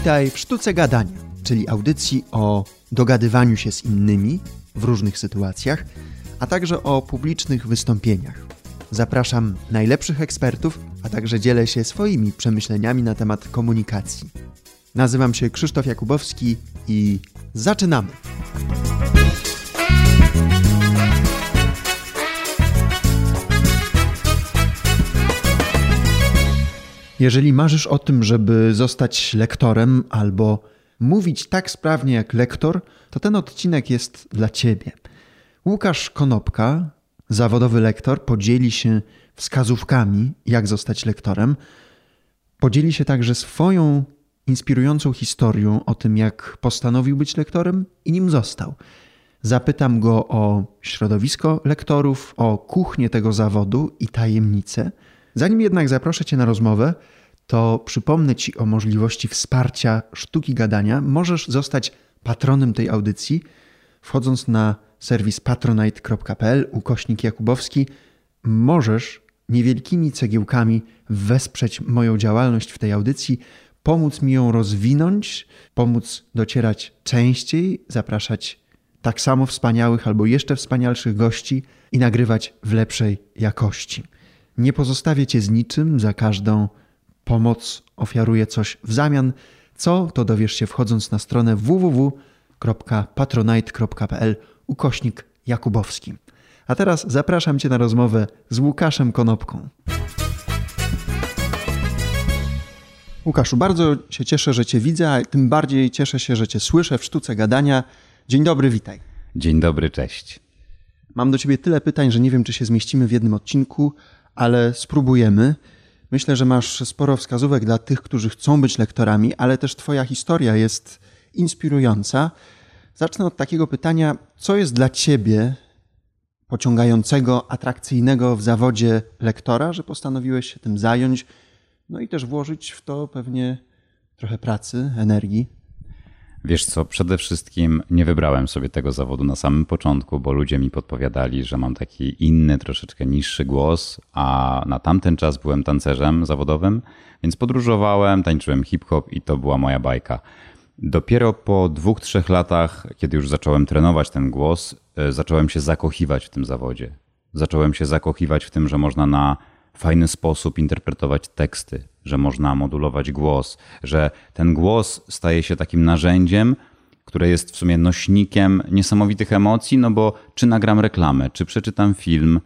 Witaj w Sztuce Gadania, czyli audycji o dogadywaniu się z innymi w różnych sytuacjach, a także o publicznych wystąpieniach. Zapraszam najlepszych ekspertów, a także dzielę się swoimi przemyśleniami na temat komunikacji. Nazywam się Krzysztof Jakubowski i zaczynamy! Jeżeli marzysz o tym, żeby zostać lektorem albo mówić tak sprawnie jak lektor, to ten odcinek jest dla Ciebie. Łukasz Konopka, zawodowy lektor, podzieli się wskazówkami, jak zostać lektorem. Podzieli się także swoją inspirującą historią o tym, jak postanowił być lektorem i nim został. Zapytam go o środowisko lektorów, o kuchnię tego zawodu i tajemnice – Zanim jednak zaproszę Cię na rozmowę, to przypomnę Ci o możliwości wsparcia sztuki gadania. Możesz zostać patronem tej audycji, wchodząc na serwis patronite.pl ukośnik Jakubowski. Możesz niewielkimi cegiełkami wesprzeć moją działalność w tej audycji, pomóc mi ją rozwinąć, pomóc docierać częściej, zapraszać tak samo wspaniałych albo jeszcze wspanialszych gości i nagrywać w lepszej jakości. Nie pozostawię cię z niczym, za każdą pomoc ofiaruję coś w zamian. Co to dowiesz się wchodząc na stronę www.patronite.pl ukośnik Jakubowski. A teraz zapraszam cię na rozmowę z Łukaszem Konopką. Łukaszu, bardzo się cieszę, że cię widzę, a tym bardziej cieszę się, że cię słyszę w sztuce gadania. Dzień dobry, witaj. Dzień dobry, cześć. Mam do ciebie tyle pytań, że nie wiem, czy się zmieścimy w jednym odcinku, ale spróbujemy. Myślę, że masz sporo wskazówek dla tych, którzy chcą być lektorami, ale też Twoja historia jest inspirująca. Zacznę od takiego pytania: co jest dla Ciebie pociągającego, atrakcyjnego w zawodzie lektora, że postanowiłeś się tym zająć, no i też włożyć w to pewnie trochę pracy, energii? Wiesz co, przede wszystkim nie wybrałem sobie tego zawodu na samym początku, bo ludzie mi podpowiadali, że mam taki inny, troszeczkę niższy głos, a na tamten czas byłem tancerzem zawodowym, więc podróżowałem, tańczyłem hip-hop i to była moja bajka. Dopiero po dwóch, trzech latach, kiedy już zacząłem trenować ten głos, e, zacząłem się zakochiwać w tym zawodzie. Zacząłem się zakochiwać w tym, że można na fajny sposób interpretować teksty, że można modulować głos, że ten głos staje się takim narzędziem, które jest w sumie nośnikiem niesamowitych emocji, no bo czy nagram reklamę, czy przeczytam film,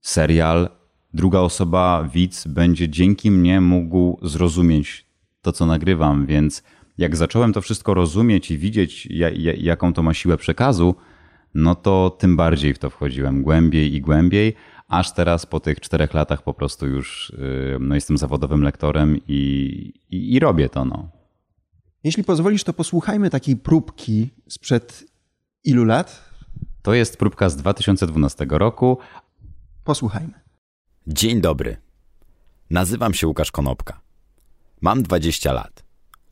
serial, druga osoba, widz, będzie dzięki mnie mógł zrozumieć to, co nagrywam, więc jak zacząłem to wszystko rozumieć i widzieć, jaką to ma siłę przekazu, no to tym bardziej w to wchodziłem głębiej i głębiej, aż teraz po tych czterech latach po prostu już y, no, jestem zawodowym lektorem i, i, i robię to. No. Jeśli pozwolisz, to posłuchajmy takiej próbki sprzed ilu lat? To jest próbka z 2012 roku. Posłuchajmy. Dzień dobry. Nazywam się Łukasz Konopka. Mam 20 lat.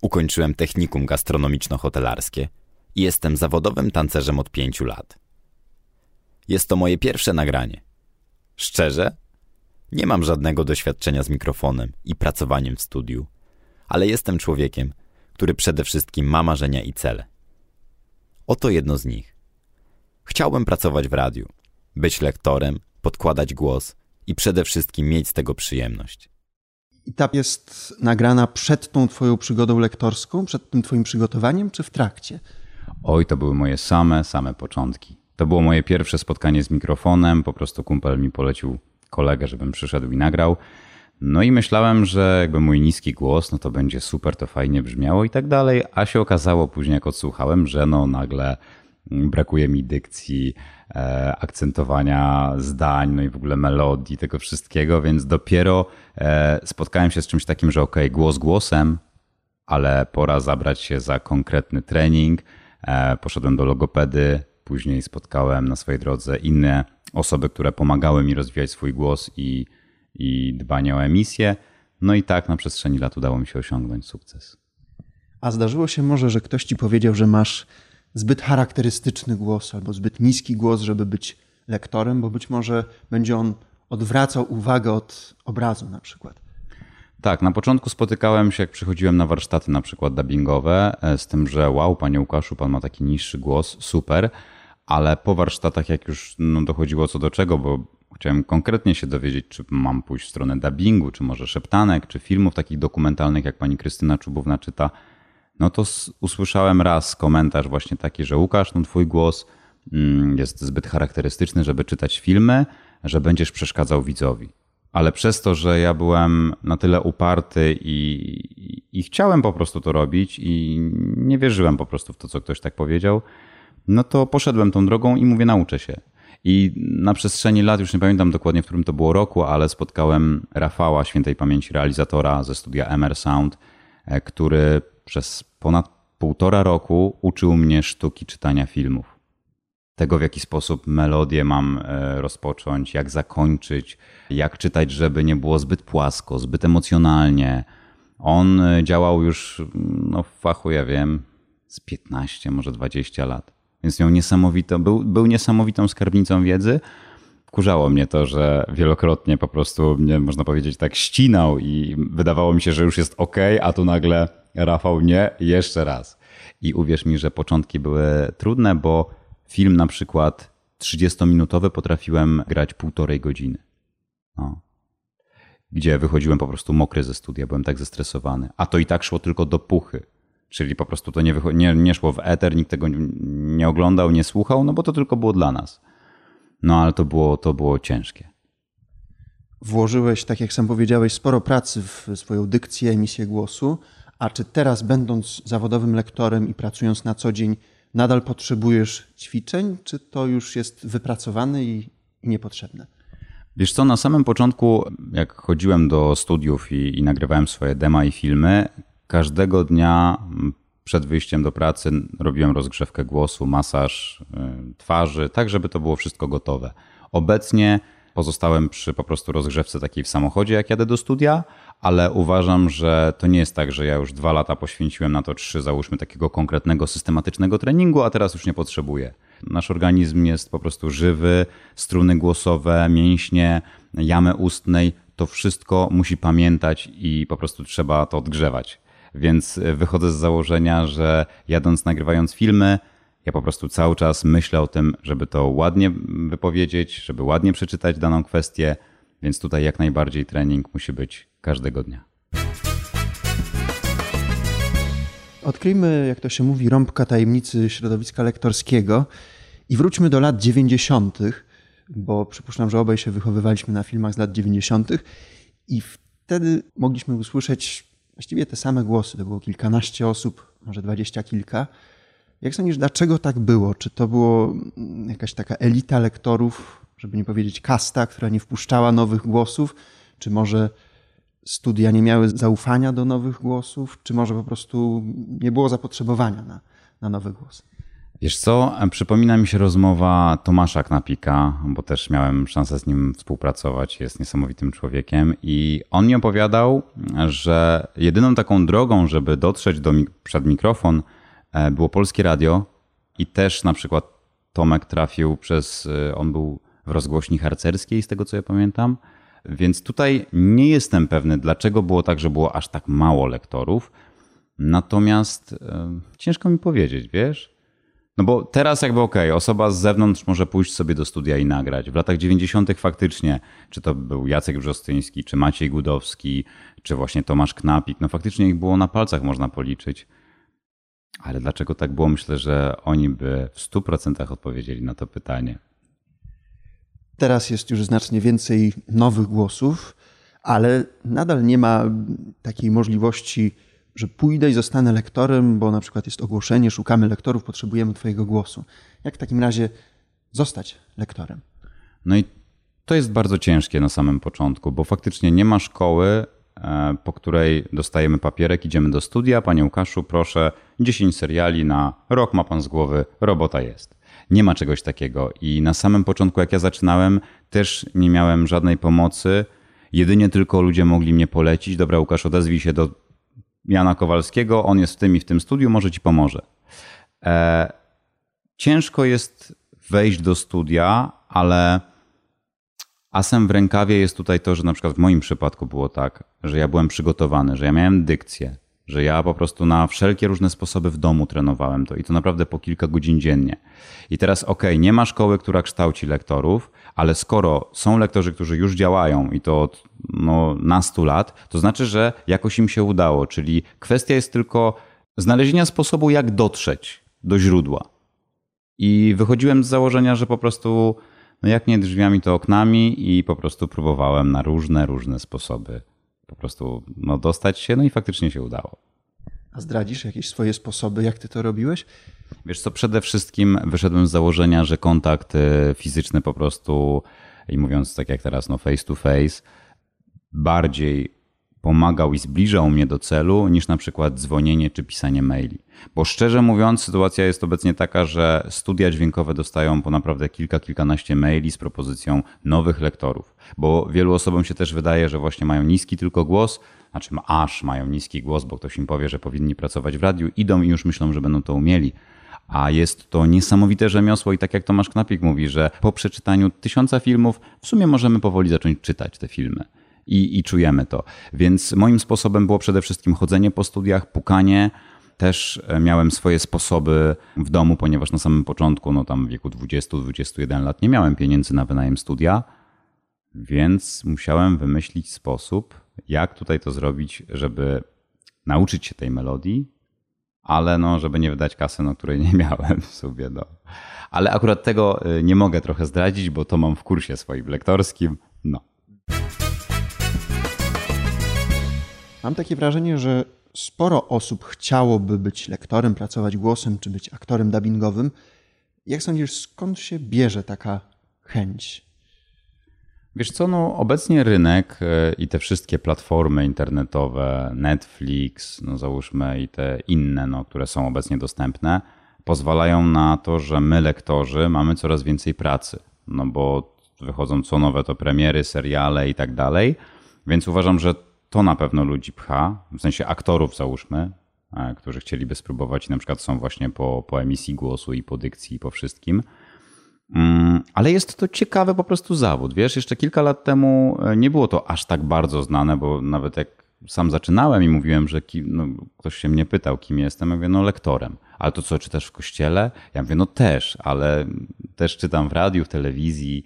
Ukończyłem technikum gastronomiczno-hotelarskie i jestem zawodowym tancerzem od 5 lat. Jest to moje pierwsze nagranie. Szczerze? Nie mam żadnego doświadczenia z mikrofonem i pracowaniem w studiu, ale jestem człowiekiem, który przede wszystkim ma marzenia i cele. Oto jedno z nich. Chciałbym pracować w radiu, być lektorem, podkładać głos i przede wszystkim mieć z tego przyjemność. I ta jest nagrana przed tą twoją przygodą lektorską, przed tym twoim przygotowaniem, czy w trakcie? Oj, to były moje same, same początki. To było moje pierwsze spotkanie z mikrofonem. Po prostu kumpel mi polecił kolegę, żebym przyszedł i nagrał. No i myślałem, że jakby mój niski głos, no to będzie super, to fajnie brzmiało i tak dalej, a się okazało później, jak odsłuchałem, że no nagle brakuje mi dykcji, e, akcentowania zdań, no i w ogóle melodii, tego wszystkiego, więc dopiero e, spotkałem się z czymś takim, że ok, głos głosem, ale pora zabrać się za konkretny trening. E, poszedłem do logopedy, Później spotkałem na swojej drodze inne osoby, które pomagały mi rozwijać swój głos i, i dbanie o emisję. No i tak na przestrzeni lat udało mi się osiągnąć sukces. A zdarzyło się może, że ktoś ci powiedział, że masz zbyt charakterystyczny głos albo zbyt niski głos, żeby być lektorem, bo być może będzie on odwracał uwagę od obrazu na przykład. Tak, na początku spotykałem się, jak przychodziłem na warsztaty na przykład dubbingowe, e, z tym, że wow, panie Łukaszu, pan ma taki niższy głos, super, ale po warsztatach, jak już no, dochodziło co do czego, bo chciałem konkretnie się dowiedzieć, czy mam pójść w stronę dubbingu, czy może szeptanek, czy filmów takich dokumentalnych, jak pani Krystyna Czubówna czyta, no to usłyszałem raz komentarz właśnie taki, że Łukasz, no twój głos mm, jest zbyt charakterystyczny, żeby czytać filmy, że będziesz przeszkadzał widzowi. Ale przez to, że ja byłem na tyle uparty i, i chciałem po prostu to robić i nie wierzyłem po prostu w to, co ktoś tak powiedział, no to poszedłem tą drogą i mówię, nauczę się. I na przestrzeni lat, już nie pamiętam dokładnie, w którym to było roku, ale spotkałem Rafała, świętej pamięci realizatora ze studia MR Sound, e, który przez ponad półtora roku uczył mnie sztuki czytania filmów. Tego, w jaki sposób melodię mam e, rozpocząć, jak zakończyć, jak czytać, żeby nie było zbyt płasko, zbyt emocjonalnie. On e, działał już no, w fachu, ja wiem, z 15, może 20 lat. Więc miał niesamowitą, był, był niesamowitą skarbnicą wiedzy. Kurzało mnie to, że wielokrotnie po prostu mnie, można powiedzieć, tak ścinał i wydawało mi się, że już jest ok, a tu nagle Rafał nie, jeszcze raz. I uwierz mi, że początki były trudne, bo film na przykład 30-minutowy potrafiłem grać półtorej godziny. No. Gdzie wychodziłem po prostu mokry ze studia, byłem tak zestresowany. A to i tak szło tylko do puchy. Czyli po prostu to nie, nie, nie szło w eter, nikt tego nie oglądał, nie słuchał, no bo to tylko było dla nas. No ale to było, to było ciężkie. Włożyłeś, tak jak sam powiedziałeś, sporo pracy w swoją dykcję, emisję głosu. A czy teraz, będąc zawodowym lektorem i pracując na co dzień, nadal potrzebujesz ćwiczeń, czy to już jest wypracowane i, i niepotrzebne? Wiesz co, na samym początku, jak chodziłem do studiów i, i nagrywałem swoje dema i filmy, każdego dnia przed wyjściem do pracy robiłem rozgrzewkę głosu, masaż y, twarzy, tak żeby to było wszystko gotowe. Obecnie pozostałem przy po prostu rozgrzewce takiej w samochodzie, jak jadę do studia, ale uważam, że to nie jest tak, że ja już dwa lata poświęciłem na to, trzy, załóżmy, takiego konkretnego, systematycznego treningu, a teraz już nie potrzebuję. Nasz organizm jest po prostu żywy, struny głosowe, mięśnie, jamy ustnej, to wszystko musi pamiętać i po prostu trzeba to odgrzewać. Więc wychodzę z założenia, że jadąc, nagrywając filmy, ja po prostu cały czas myślę o tym, żeby to ładnie wypowiedzieć, żeby ładnie przeczytać daną kwestię, więc tutaj jak najbardziej trening musi być każdego dnia. Odkryjmy, jak to się mówi, rąbka tajemnicy środowiska lektorskiego i wróćmy do lat 90., bo przypuszczam, że obaj się wychowywaliśmy na filmach z lat 90. i wtedy mogliśmy usłyszeć właściwie te same głosy. To było kilkanaście osób, może dwadzieścia kilka. Jak sądzisz, dlaczego tak było? Czy to było jakaś taka elita lektorów, żeby nie powiedzieć kasta, która nie wpuszczała nowych głosów? Czy może studia nie miały zaufania do nowych głosów? Czy może po prostu nie było zapotrzebowania na, na nowe głosy? Wiesz co, przypomina mi się rozmowa Tomasza Knapika, bo też miałem szansę z nim współpracować, jest niesamowitym człowiekiem i on mi opowiadał, że jedyną taką drogą, żeby dotrzeć do, przed mikrofon e, było polskie radio i też na przykład Tomek trafił przez, e, on był w rozgłośni harcerskiej z tego co ja pamiętam, więc tutaj nie jestem pewny, dlaczego było tak, że było aż tak mało lektorów, natomiast e, ciężko mi powiedzieć, wiesz? No bo teraz jakby okej, okay, osoba z zewnątrz może pójść sobie do studia i nagrać. W latach 90. faktycznie, czy to był Jacek Brzostyński, czy Maciej Gudowski, czy właśnie Tomasz Knapik, no faktycznie ich było na palcach można policzyć. Ale dlaczego tak było? Myślę, że oni by w 100% odpowiedzieli na to pytanie. Teraz jest już znacznie więcej nowych głosów, ale nadal nie ma takiej możliwości że pójdę i zostanę lektorem, bo na przykład jest ogłoszenie, szukamy lektorów, potrzebujemy Twojego głosu. Jak w takim razie zostać lektorem? No i to jest bardzo ciężkie na samym początku, bo faktycznie nie ma szkoły, e, po której dostajemy papierek, idziemy do studia. Panie Łukaszu, proszę, 10 seriali na rok ma pan z głowy, robota jest. Nie ma czegoś takiego. I na samym początku, jak ja zaczynałem, też nie miałem żadnej pomocy. Jedynie tylko ludzie mogli mnie polecić. Dobra, Łukasz, odezwij się do Jana Kowalskiego, on jest w tym i w tym studiu, może ci pomoże. E, ciężko jest wejść do studia, ale Asem w rękawie jest tutaj to, że na przykład w moim przypadku było tak, że ja byłem przygotowany, że ja miałem dykcję, że ja po prostu na wszelkie różne sposoby w domu trenowałem to i to naprawdę po kilka godzin dziennie. I teraz okej, okay, nie ma szkoły, która kształci lektorów, ale skoro są lektorzy, którzy już działają i to od no, nastu lat, to znaczy, że jakoś im się udało, czyli kwestia jest tylko znalezienia sposobu, jak dotrzeć do źródła. I wychodziłem z założenia, że po prostu, no jak nie drzwiami, to oknami i po prostu próbowałem na różne, różne sposoby po prostu no, dostać się, no i faktycznie się udało. A zdradzisz jakieś swoje sposoby, jak ty to robiłeś? Wiesz co, przede wszystkim wyszedłem z założenia, że kontakt y, fizyczny po prostu, i mówiąc tak jak teraz, no face to face, bardziej pomagał i zbliżał mnie do celu niż na przykład dzwonienie czy pisanie maili. Bo szczerze mówiąc, sytuacja jest obecnie taka, że studia dźwiękowe dostają po naprawdę kilka, kilkanaście maili z propozycją nowych lektorów. Bo wielu osobom się też wydaje, że właśnie mają niski tylko głos, znaczy aż mają niski głos, bo ktoś im powie, że powinni pracować w radiu, idą i już myślą, że będą to umieli. A jest to niesamowite rzemiosło i tak jak Tomasz Knapik mówi, że po przeczytaniu tysiąca filmów w sumie możemy powoli zacząć czytać te filmy i, i czujemy to. Więc moim sposobem było przede wszystkim chodzenie po studiach, pukanie. Też e, miałem swoje sposoby w domu, ponieważ na samym początku, no tam w wieku 20-21 lat, nie miałem pieniędzy na wynajem studia, więc musiałem wymyślić sposób, jak tutaj to zrobić, żeby nauczyć się tej melodii, ale no, żeby nie wydać kasy, no, której nie miałem w sobie. No. Ale akurat tego e, nie mogę trochę zdradzić, bo to mam w kursie swoim lektorskim. No. Mam takie wrażenie, że sporo osób chciałoby być lektorem, pracować głosem czy być aktorem dubbingowym. Jak sądzisz, skąd się bierze taka chęć? Wiesz co, no obecnie rynek e, i te wszystkie platformy internetowe, Netflix, no załóżmy i te inne, no, które są obecnie dostępne, pozwalają na to, że my lektorzy mamy coraz więcej pracy. No bo wychodzą co nowe to premiery, seriale i tak dalej. Więc uważam, że to na pewno ludzi pcha, w sensie aktorów załóżmy, e, którzy chcieliby spróbować i na przykład są właśnie po, po emisji głosu i po dykcji i po wszystkim. Mm, ale jest to ciekawy po prostu zawód. Wiesz, jeszcze kilka lat temu e, nie było to aż tak bardzo znane, bo nawet jak sam zaczynałem i mówiłem, że kim, no, ktoś się mnie pytał, kim jestem, ja mówię, no lektorem. Ale to co, czytasz w kościele? Ja mówię, no też, ale też czytam w radiu, w telewizji,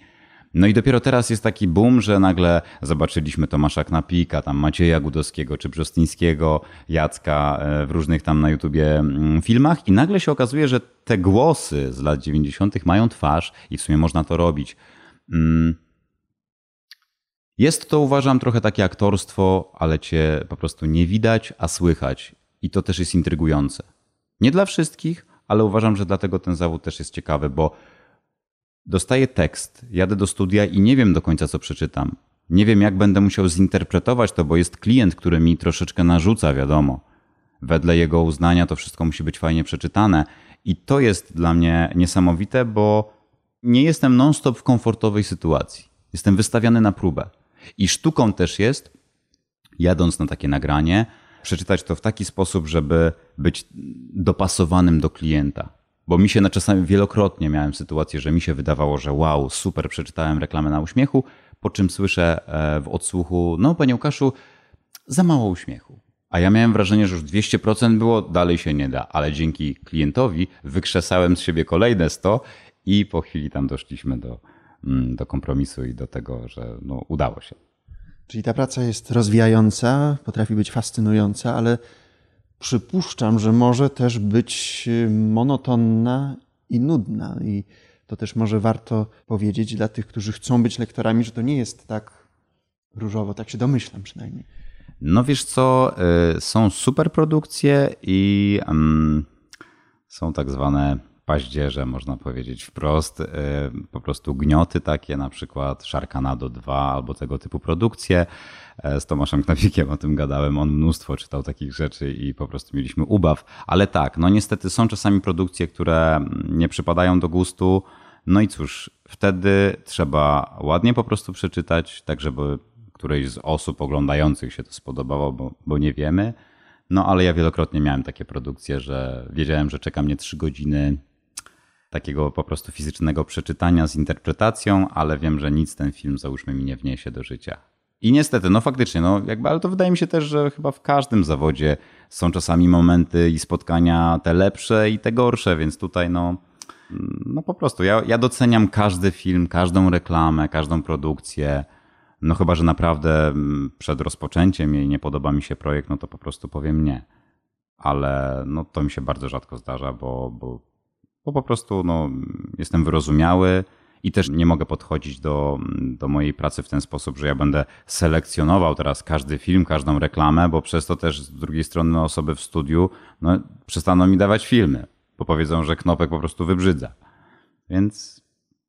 no i dopiero teraz jest taki boom, że nagle zobaczyliśmy Tomasza Knapika, tam Macieja Gudowskiego czy Brzostyńskiego, Jacka e, w różnych tam na YouTubie mm, filmach i nagle się okazuje, że te głosy z lat 90. mają twarz i w sumie można to robić. Mm. Jest to, uważam, trochę takie aktorstwo, ale cię po prostu nie widać, a słychać. I to też jest intrygujące. Nie dla wszystkich, ale uważam, że dlatego ten zawód też jest ciekawy, bo Dostaję tekst, jadę do studia i nie wiem do końca, co przeczytam. Nie wiem, jak będę musiał zinterpretować to, bo jest klient, który mi troszeczkę narzuca, wiadomo. Wedle jego uznania to wszystko musi być fajnie przeczytane. I to jest dla mnie niesamowite, bo nie jestem non-stop w komfortowej sytuacji. Jestem wystawiany na próbę. I sztuką też jest, jadąc na takie nagranie, przeczytać to w taki sposób, żeby być dopasowanym do klienta. Bo mi się na czasami wielokrotnie miałem sytuację, że mi się wydawało, że wow, super, przeczytałem reklamę na uśmiechu, po czym słyszę e, w odsłuchu, no panie Łukaszu, za mało uśmiechu. A ja miałem wrażenie, że już 200% było, dalej się nie da, ale dzięki klientowi wykrzesałem z siebie kolejne 100 i po chwili tam doszliśmy do, mm, do kompromisu i do tego, że no, udało się. Czyli ta praca jest rozwijająca, potrafi być fascynująca, ale przypuszczam, że może też być y, monotonna i nudna. I to też może warto powiedzieć dla tych, którzy chcą być lektorami, że to nie jest tak różowo, tak się domyślam przynajmniej. No wiesz co, y, są super produkcje i um, są tak zwane paździerze, można powiedzieć wprost, y, po prostu gnioty takie, na przykład Sharknado 2 albo tego typu produkcje. E, z Tomaszem Knafikiem o tym gadałem, on mnóstwo czytał takich rzeczy i po prostu mieliśmy ubaw. Ale tak, no niestety są czasami produkcje, które nie przypadają do gustu. No i cóż, wtedy trzeba ładnie po prostu przeczytać, tak żeby którejś z osób oglądających się to spodobało, bo, bo nie wiemy. No ale ja wielokrotnie miałem takie produkcje, że wiedziałem, że czeka mnie trzy godziny takiego po prostu fizycznego przeczytania z interpretacją, ale wiem, że nic ten film załóżmy mi nie wniesie do życia. I niestety, no faktycznie, no jakby, ale to wydaje mi się też, że chyba w każdym zawodzie są czasami momenty i spotkania te lepsze i te gorsze, więc tutaj no, no po prostu ja, ja doceniam każdy film, każdą reklamę, każdą produkcję. No chyba, że naprawdę mm, przed rozpoczęciem jej nie podoba mi się projekt, no to po prostu powiem nie. Ale no to mi się bardzo rzadko zdarza, bo, bo, bo po prostu no, jestem wyrozumiały i też nie mogę podchodzić do, do mojej pracy w ten sposób, że ja będę selekcjonował teraz każdy film, każdą reklamę, bo przez to też z drugiej strony osoby w studiu no, przestaną mi dawać filmy, bo powiedzą, że knopek po prostu wybrzydza. Więc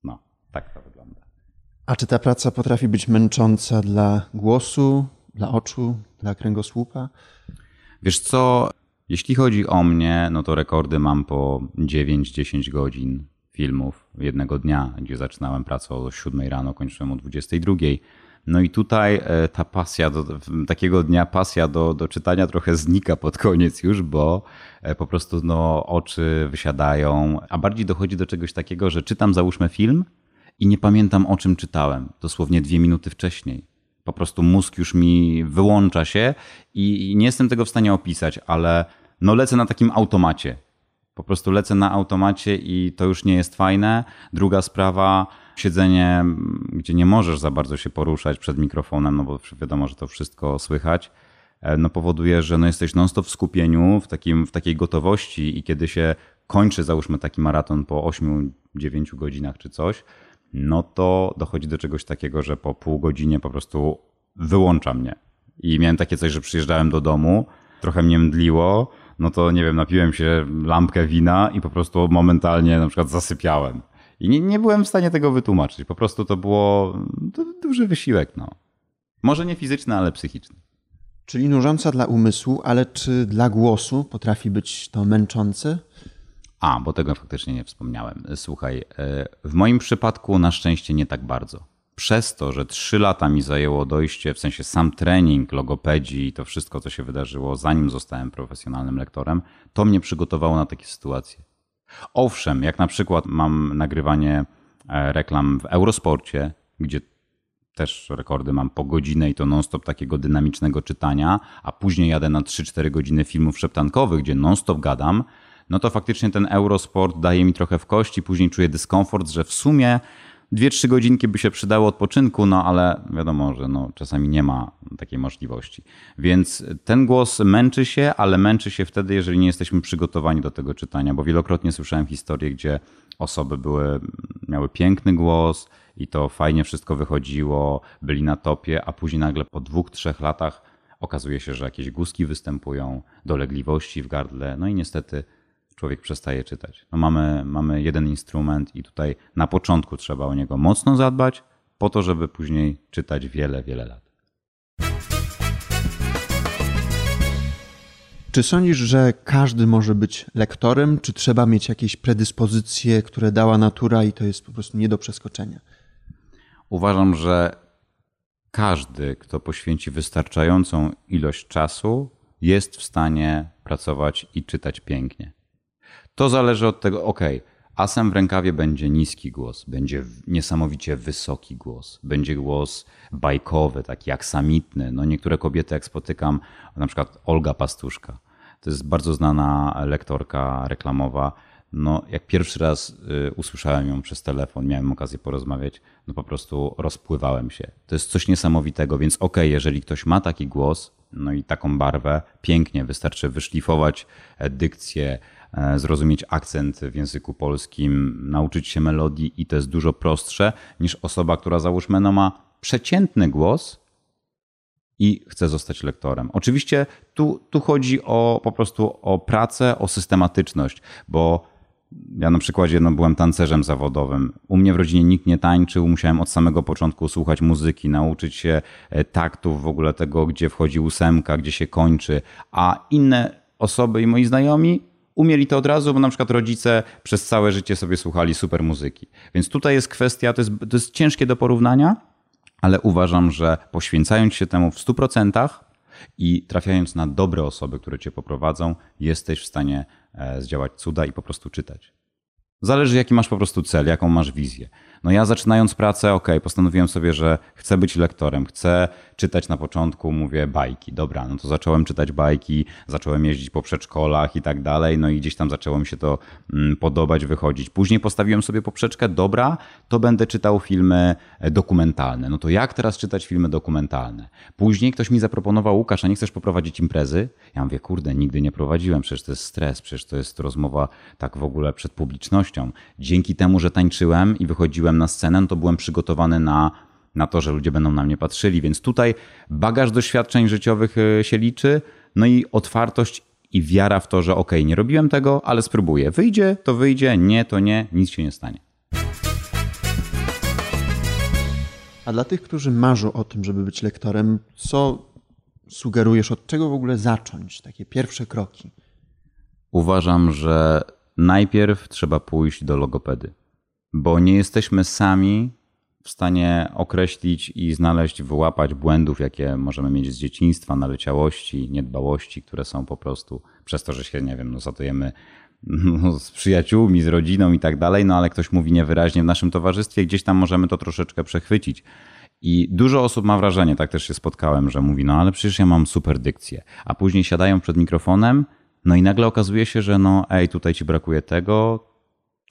no, tak to wygląda. A czy ta praca potrafi być męcząca dla głosu, dla oczu, dla kręgosłupa? Wiesz co, jeśli chodzi o mnie, no to rekordy mam po 9-10 godzin filmów jednego dnia, gdzie zaczynałem pracę o 7 rano, kończyłem o 22. No i tutaj e, ta pasja, do, takiego dnia pasja do, do czytania trochę znika pod koniec już, bo e, po prostu no, oczy wysiadają, a bardziej dochodzi do czegoś takiego, że czytam załóżmy film i nie pamiętam o czym czytałem, dosłownie dwie minuty wcześniej. Po prostu mózg już mi wyłącza się i nie jestem tego w stanie opisać, ale no lecę na takim automacie. Po prostu lecę na automacie i to już nie jest fajne. Druga sprawa, siedzenie, gdzie nie możesz za bardzo się poruszać przed mikrofonem, no bo wiadomo, że to wszystko słychać, e, no powoduje, że no jesteś non-stop w skupieniu, w, takim, w takiej gotowości i kiedy się kończy, załóżmy taki maraton po 8-9 godzinach czy coś, no to dochodzi do czegoś takiego, że po pół godzinie po prostu wyłącza mnie. I miałem takie coś, że przyjeżdżałem do domu, trochę mnie mdliło, no to nie wiem, napiłem się lampkę wina i po prostu momentalnie na przykład zasypiałem. I nie, nie byłem w stanie tego wytłumaczyć. Po prostu to było duży wysiłek. No. Może nie fizyczny, ale psychiczny. Czyli nużąca dla umysłu, ale czy dla głosu potrafi być to męczące? A, bo tego faktycznie nie wspomniałem. Słuchaj, e, w moim przypadku na szczęście nie tak bardzo. Przez to, że trzy lata mi zajęło dojście, w sensie sam trening, logopedii i to wszystko, co się wydarzyło, zanim zostałem profesjonalnym lektorem, to mnie przygotowało na takie sytuacje. Owszem, jak na przykład mam nagrywanie e, reklam w Eurosporcie, gdzie też rekordy mam po godzinę i to non-stop takiego dynamicznego czytania, a później jadę na 3-4 godziny filmów szeptankowych, gdzie non-stop gadam, no to faktycznie ten Eurosport daje mi trochę w kości, później czuję dyskomfort, że w sumie dwie, trzy godzinki by się przydało odpoczynku, no ale wiadomo, że no, czasami nie ma takiej możliwości. Więc ten głos męczy się, ale męczy się wtedy, jeżeli nie jesteśmy przygotowani do tego czytania, bo wielokrotnie słyszałem historie, gdzie osoby były, miały piękny głos i to fajnie wszystko wychodziło, byli na topie, a później nagle po dwóch, trzech latach okazuje się, że jakieś guzki występują, dolegliwości w gardle, no i niestety człowiek przestaje czytać. No mamy, mamy jeden instrument i tutaj na początku trzeba o niego mocno zadbać, po to, żeby później czytać wiele, wiele lat. Czy sądzisz, że każdy może być lektorem, czy trzeba mieć jakieś predyspozycje, które dała natura i to jest po prostu nie do przeskoczenia? Uważam, że każdy, kto poświęci wystarczającą ilość czasu, jest w stanie pracować i czytać pięknie. To zależy od tego, ok, asem w rękawie będzie niski głos, będzie niesamowicie wysoki głos, będzie głos bajkowy, taki aksamitny. No niektóre kobiety, jak spotykam, na przykład Olga Pastuszka, to jest bardzo znana lektorka reklamowa. No, jak pierwszy raz y, usłyszałem ją przez telefon, miałem okazję porozmawiać, no po prostu rozpływałem się. To jest coś niesamowitego, więc okej, okay, jeżeli ktoś ma taki głos, no i taką barwę, pięknie, wystarczy wyszlifować dykcję, E, zrozumieć akcent w języku polskim, nauczyć się melodii i to jest dużo prostsze niż osoba, która załóżmy no ma przeciętny głos i chce zostać lektorem. Oczywiście tu, tu chodzi o po prostu o pracę, o systematyczność, bo ja na przykładzie no, byłem tancerzem zawodowym. U mnie w rodzinie nikt nie tańczył, musiałem od samego początku słuchać muzyki, nauczyć się e, taktów w ogóle tego, gdzie wchodzi ósemka, gdzie się kończy, a inne osoby i moi znajomi umieli to od razu, bo na przykład rodzice przez całe życie sobie słuchali super muzyki. Więc tutaj jest kwestia, to jest, to jest ciężkie do porównania, ale uważam, że poświęcając się temu w 100% i trafiając na dobre osoby, które cię poprowadzą, jesteś w stanie e, zdziałać cuda i po prostu czytać. Zależy, jaki masz po prostu cel, jaką masz wizję. No ja zaczynając pracę, ok, postanowiłem sobie, że chcę być lektorem, chcę czytać na początku, mówię bajki. Dobra, no to zacząłem czytać bajki, zacząłem jeździć po przedszkolach i tak dalej, no i gdzieś tam zaczęło mi się to mm, podobać, wychodzić. Później postawiłem sobie poprzeczkę, dobra, to będę czytał filmy e, dokumentalne. No to jak teraz czytać filmy dokumentalne? Później ktoś mi zaproponował, Łukasz, a nie chcesz poprowadzić imprezy? Ja mówię, kurde, nigdy nie prowadziłem, przecież to jest stres, przecież to jest rozmowa tak w ogóle przed publicznością. Dzięki temu, że tańczyłem i wychodziłem na scenę, no to byłem przygotowany na na to, że ludzie będą na mnie patrzyli. Więc tutaj bagaż doświadczeń życiowych e, się liczy, no i otwartość i wiara w to, że ok, nie robiłem tego, ale spróbuję. Wyjdzie, to wyjdzie, nie, to nie, nic się nie stanie. A dla tych, którzy marzą o tym, żeby być lektorem, co sugerujesz, od czego w ogóle zacząć? Takie pierwsze kroki. Uważam, że najpierw trzeba pójść do logopedy, bo nie jesteśmy sami w stanie określić i znaleźć, wyłapać błędów, jakie możemy mieć z dzieciństwa, naleciałości, niedbałości, które są po prostu przez to, że się, nie wiem, no, no, z przyjaciółmi, z rodziną i tak dalej, no ale ktoś mówi niewyraźnie w naszym towarzystwie, gdzieś tam możemy to troszeczkę przechwycić. I dużo osób ma wrażenie, tak też się spotkałem, że mówi, no ale przecież ja mam super dykcję. A później siadają przed mikrofonem, no i nagle okazuje się, że no ej, tutaj ci brakuje tego,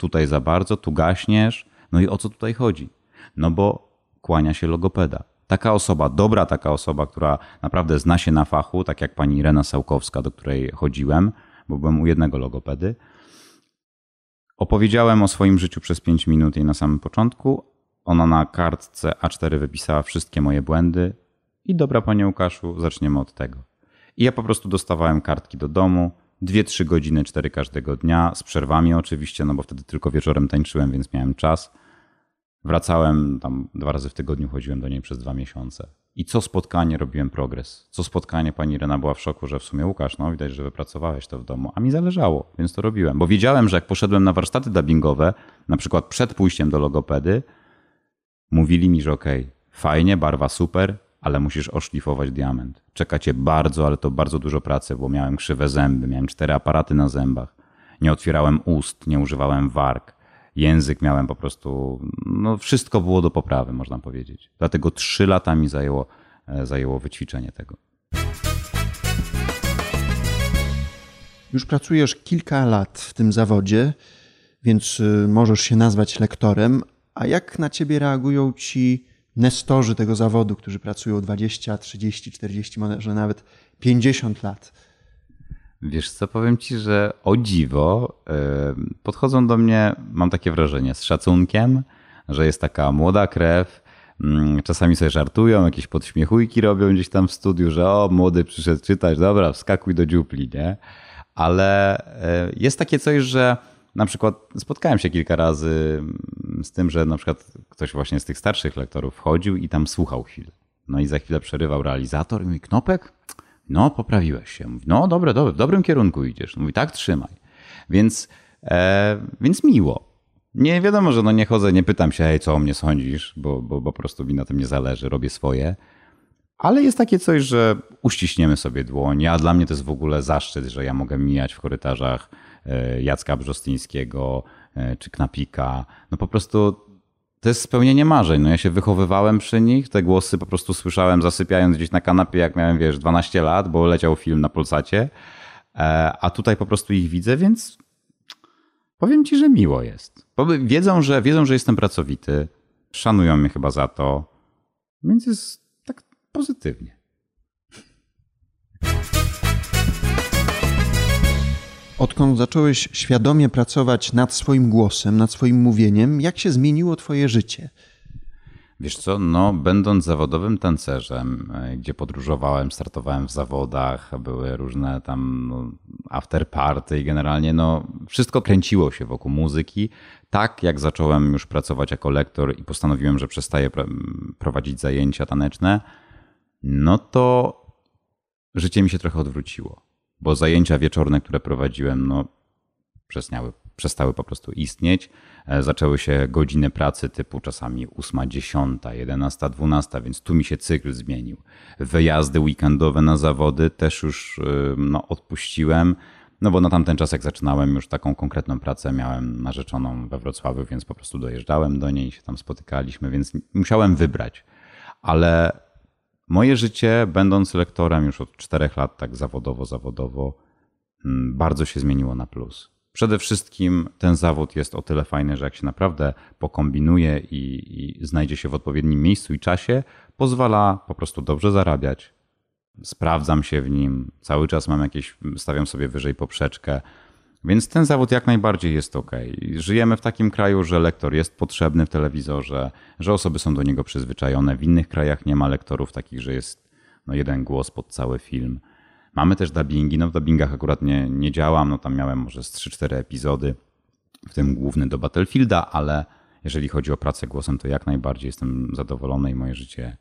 tutaj za bardzo, tu gaśniesz. No i o co tutaj chodzi? No bo kłania się logopeda. Taka osoba, dobra taka osoba, która naprawdę zna się na fachu, tak jak pani Irena Sałkowska, do której chodziłem, bo byłem u jednego logopedy. Opowiedziałem o swoim życiu przez 5 minut jej na samym początku. Ona na kartce A4 wypisała wszystkie moje błędy. I dobra, panie Łukaszu, zaczniemy od tego. I ja po prostu dostawałem kartki do domu, 2-3 godziny, 4 każdego dnia, z przerwami oczywiście, no bo wtedy tylko wieczorem tańczyłem, więc miałem czas. Wracałem tam dwa razy w tygodniu, chodziłem do niej przez dwa miesiące. I co spotkanie robiłem progres. Co spotkanie pani Rena była w szoku, że w sumie Łukasz, no widać, że wypracowałeś to w domu. A mi zależało, więc to robiłem. Bo wiedziałem, że jak poszedłem na warsztaty dubbingowe, na przykład przed pójściem do logopedy, mówili mi, że okej, okay, fajnie, barwa super, ale musisz oszlifować diament. Czeka cię bardzo, ale to bardzo dużo pracy, bo miałem krzywe zęby, miałem cztery aparaty na zębach. Nie otwierałem ust, nie używałem warg język miałem po prostu, no wszystko było do poprawy, można powiedzieć. Dlatego trzy lata mi zajęło, e, zajęło wyćwiczenie tego. Już pracujesz kilka lat w tym zawodzie, więc y, możesz się nazwać lektorem. A jak na ciebie reagują ci nestorzy tego zawodu, którzy pracują 20, 30, 40, może nawet 50 lat? Wiesz co, powiem ci, że o dziwo podchodzą do mnie, mam takie wrażenie, z szacunkiem, że jest taka młoda krew. Mm, czasami sobie żartują, jakieś podśmiechujki robią gdzieś tam w studiu, że o, młody przyszedł czytać, dobra, wskakuj do dziupli, nie? Ale e, jest takie coś, że na przykład spotkałem się kilka razy z tym, że na przykład ktoś właśnie z tych starszych lektorów wchodził i tam słuchał chwilę. No i za chwilę przerywał realizator i mówi, Knopek, no, poprawiłeś się. Mówi, no, dobre, dobre, w dobrym kierunku idziesz. Mówi, tak, trzymaj. Więc, e, więc miło. Nie wiadomo, że no nie chodzę, nie pytam się, hej, co o mnie sądzisz, bo, bo, bo po prostu mi na tym nie zależy, robię swoje. Ale jest takie coś, że uściśniemy sobie dłoń, a dla mnie to jest w ogóle zaszczyt, że ja mogę mijać w korytarzach e, Jacka Brzostyńskiego czy Knapika. No po prostu to jest spełnienie marzeń. No ja się wychowywałem przy nich, te głosy po prostu słyszałem zasypiając gdzieś na kanapie, jak miałem, wiesz, 12 lat, bo leciał film na Polsacie, e, a tutaj po prostu ich widzę, więc powiem ci, że miło jest. Wiedzą, że, wiedzą, że jestem pracowity, szanują mnie chyba za to, więc jest tak pozytywnie. Odkąd zacząłeś świadomie pracować nad swoim głosem, nad swoim mówieniem, jak się zmieniło Twoje życie? Wiesz co, no będąc zawodowym tancerzem, e, gdzie podróżowałem, startowałem w zawodach, były różne tam no, after party i generalnie no wszystko kręciło się wokół muzyki. Tak jak zacząłem już pracować jako lektor i postanowiłem, że przestaję prowadzić zajęcia taneczne, no to życie mi się trochę odwróciło bo zajęcia wieczorne, które prowadziłem, no, przestały, przestały po prostu istnieć. E, zaczęły się godziny pracy typu czasami 8, 10, 11, 12, więc tu mi się cykl zmienił. Wyjazdy weekendowe na zawody też już e, no, odpuściłem. No bo na tamten czas, jak zaczynałem już taką konkretną pracę, miałem narzeczoną we Wrocławiu, więc po prostu dojeżdżałem do niej się tam spotykaliśmy, więc musiałem wybrać. Ale moje życie, będąc lektorem już od czterech lat, tak zawodowo, zawodowo, mm, bardzo się zmieniło na plus. Przede wszystkim ten zawód jest o tyle fajny, że jak się naprawdę pokombinuje i, i znajdzie się w odpowiednim miejscu i czasie, pozwala po prostu dobrze zarabiać, sprawdzam się w nim, cały czas mam jakieś, stawiam sobie wyżej poprzeczkę, więc ten zawód jak najbardziej jest ok. Żyjemy w takim kraju, że lektor jest potrzebny w telewizorze, że osoby są do niego przyzwyczajone. W innych krajach nie ma lektorów takich, że jest no, jeden głos pod cały film. Mamy też dubbingi. No w dubbingach akurat nie, nie działam, no tam miałem może z 3-4 epizody, w tym główny do Battlefielda, ale jeżeli chodzi o pracę głosem, to jak najbardziej jestem zadowolony i moje życie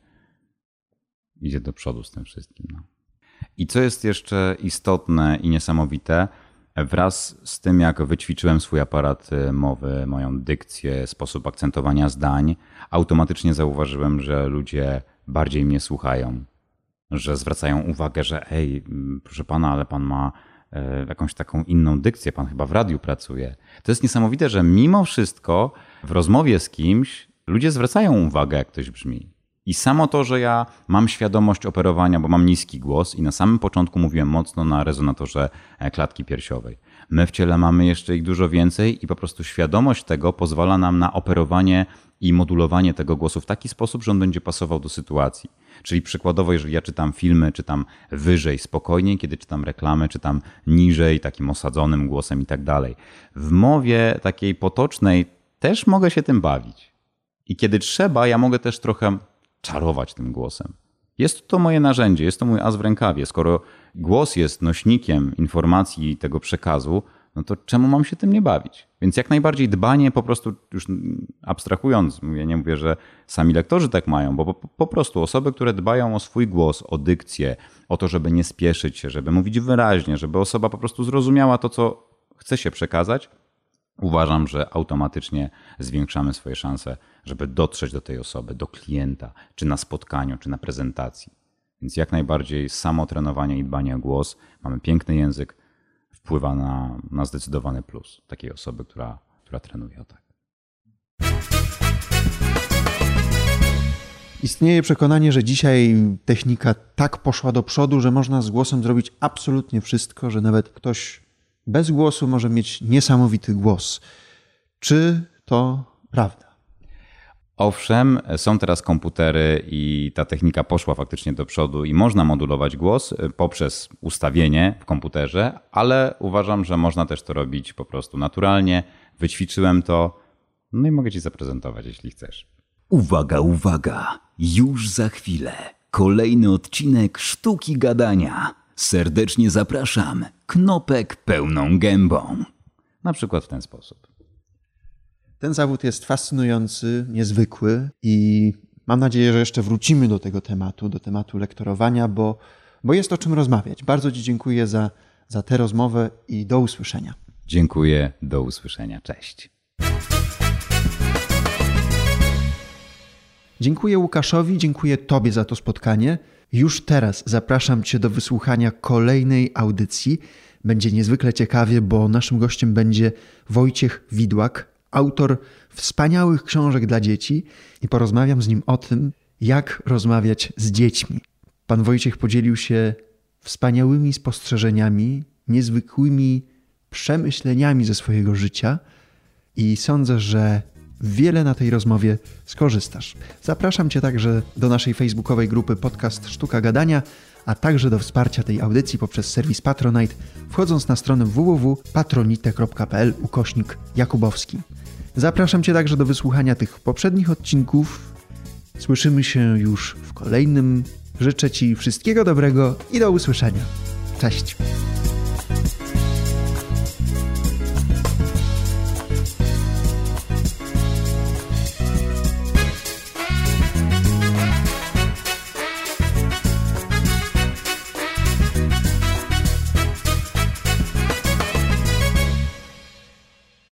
idzie do przodu z tym wszystkim. No. I co jest jeszcze istotne i niesamowite, wraz z tym, jak wyćwiczyłem swój aparat y, mowy, moją dykcję, sposób akcentowania zdań, automatycznie zauważyłem, że ludzie bardziej mnie słuchają, że zwracają uwagę, że ej, proszę pana, ale pan ma e, jakąś taką inną dykcję, pan chyba w radiu pracuje. To jest niesamowite, że mimo wszystko w rozmowie z kimś ludzie zwracają uwagę, jak ktoś brzmi. I samo to, że ja mam świadomość operowania, bo mam niski głos i na samym początku mówiłem mocno na rezonatorze e, klatki piersiowej. My w ciele mamy jeszcze ich dużo więcej i po prostu świadomość tego pozwala nam na operowanie i modulowanie tego głosu w taki sposób, że on będzie pasował do sytuacji. Czyli przykładowo, jeżeli ja czytam filmy, czytam wyżej, spokojniej, kiedy czytam reklamy, czytam niżej, takim osadzonym głosem i tak dalej. W mowie takiej potocznej też mogę się tym bawić. I kiedy trzeba, ja mogę też trochę czarować tym głosem. Jest to moje narzędzie, jest to mój as w rękawie. Skoro głos jest nośnikiem informacji tego przekazu, no to czemu mam się tym nie bawić? Więc jak najbardziej dbanie, po prostu już abstrahując, mówię, nie mówię, że sami lektorzy tak mają, bo po, po, prostu osoby, które dbają o swój głos, o dykcję, o to, żeby nie spieszyć się, żeby mówić wyraźnie, żeby osoba po prostu zrozumiała to, co chce się przekazać, uważam, że automatycznie zwiększamy swoje szanse, żeby dotrzeć do tej osoby, do klienta, czy na spotkaniu, czy na prezentacji. Więc jak najbardziej samo trenowanie i dbanie o głos, mamy piękny język, wpływa na, na zdecydowany plus takiej osoby, która, która trenuje o tak. Istnieje przekonanie, że dzisiaj technika tak poszła do przodu, że można z głosem zrobić absolutnie wszystko, że nawet ktoś bez głosu może mieć niesamowity głos. Czy to prawda? Owszem, są teraz komputery i ta technika poszła faktycznie do przodu i można modulować głos e, poprzez ustawienie w komputerze, ale uważam, że można też to robić po prostu naturalnie. Wyćwiczyłem to, no i mogę Ci zaprezentować, jeśli chcesz. Uwaga, uwaga! Już za chwilę kolejny odcinek Sztuki Gadania. Serdecznie zapraszam. Knopek pełną gębą. Na przykład w ten sposób. Ten zawód jest fascynujący, niezwykły i mam nadzieję, że jeszcze wrócimy do tego tematu, do tematu lektorowania, bo, bo jest o czym rozmawiać. Bardzo Ci dziękuję za, za tę rozmowę i do usłyszenia. Dziękuję, do usłyszenia. Cześć. Dziękuję Łukaszowi, dziękuję Tobie za to spotkanie. Już teraz zapraszam Cię do wysłuchania kolejnej audycji. Będzie niezwykle ciekawie, bo naszym gościem będzie Wojciech Widłak, autor wspaniałych książek dla dzieci i porozmawiam z nim o tym, jak rozmawiać z dziećmi. Pan Wojciech podzielił się wspaniałymi spostrzeżeniami, niezwykłymi przemyśleniami ze swojego życia i sądzę, że wiele na tej rozmowie skorzystasz. Zapraszam Cię także do naszej facebookowej grupy podcast Sztuka Gadania, a także do wsparcia tej audycji poprzez serwis Patronite, wchodząc na stronę www.patronite.pl ukośnik Jakubowski. Zapraszam Cię także do wysłuchania tych poprzednich odcinków. Słyszymy się już w kolejnym. Życzę Ci wszystkiego dobrego i do usłyszenia. Cześć.